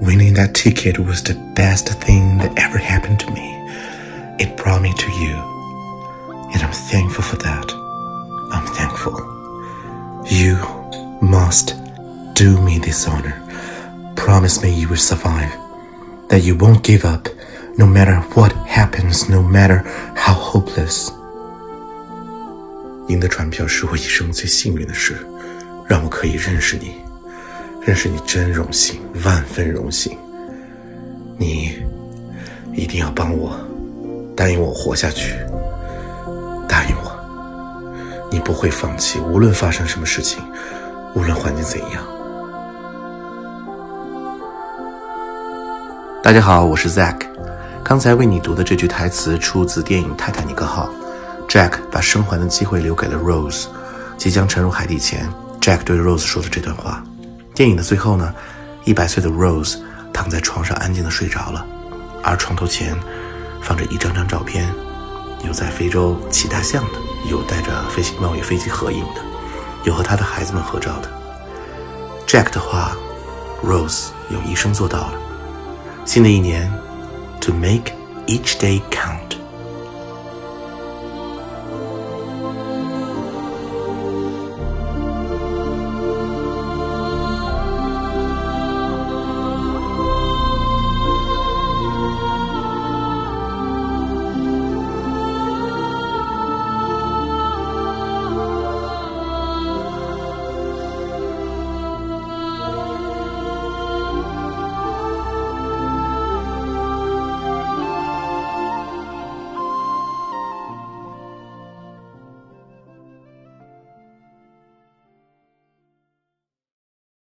winning that ticket was the best thing that ever happened to me. It brought me to you, and I'm thankful for that. I'm thankful. You must do me this honor. Promise me you will survive, that you won't give up, no matter what happens, no matter how hopeless. 赢得船票是我一生最幸运的事，让我可以认识你， 认识你真荣幸，万分荣幸。你一定要帮我，答应我活下去，答应我，你不会放弃，无论发生什么事情，无论环境怎样。大家好，我是 Zack，刚才为你读的这句台词出自电影《泰坦尼克号》。Jack 把生还的机会留给了 Rose。即将沉入海底前，Jack 对 Rose 说的这段话。电影的最后呢，一百岁的 Rose 躺在床上安静的睡着了，而床头前放着一张张照片，有在非洲骑大象的，有带着飞行贸易飞机合影的，有和他的孩子们合照的。Jack 的话，Rose 有一生做到了。新的一年，To make each day count。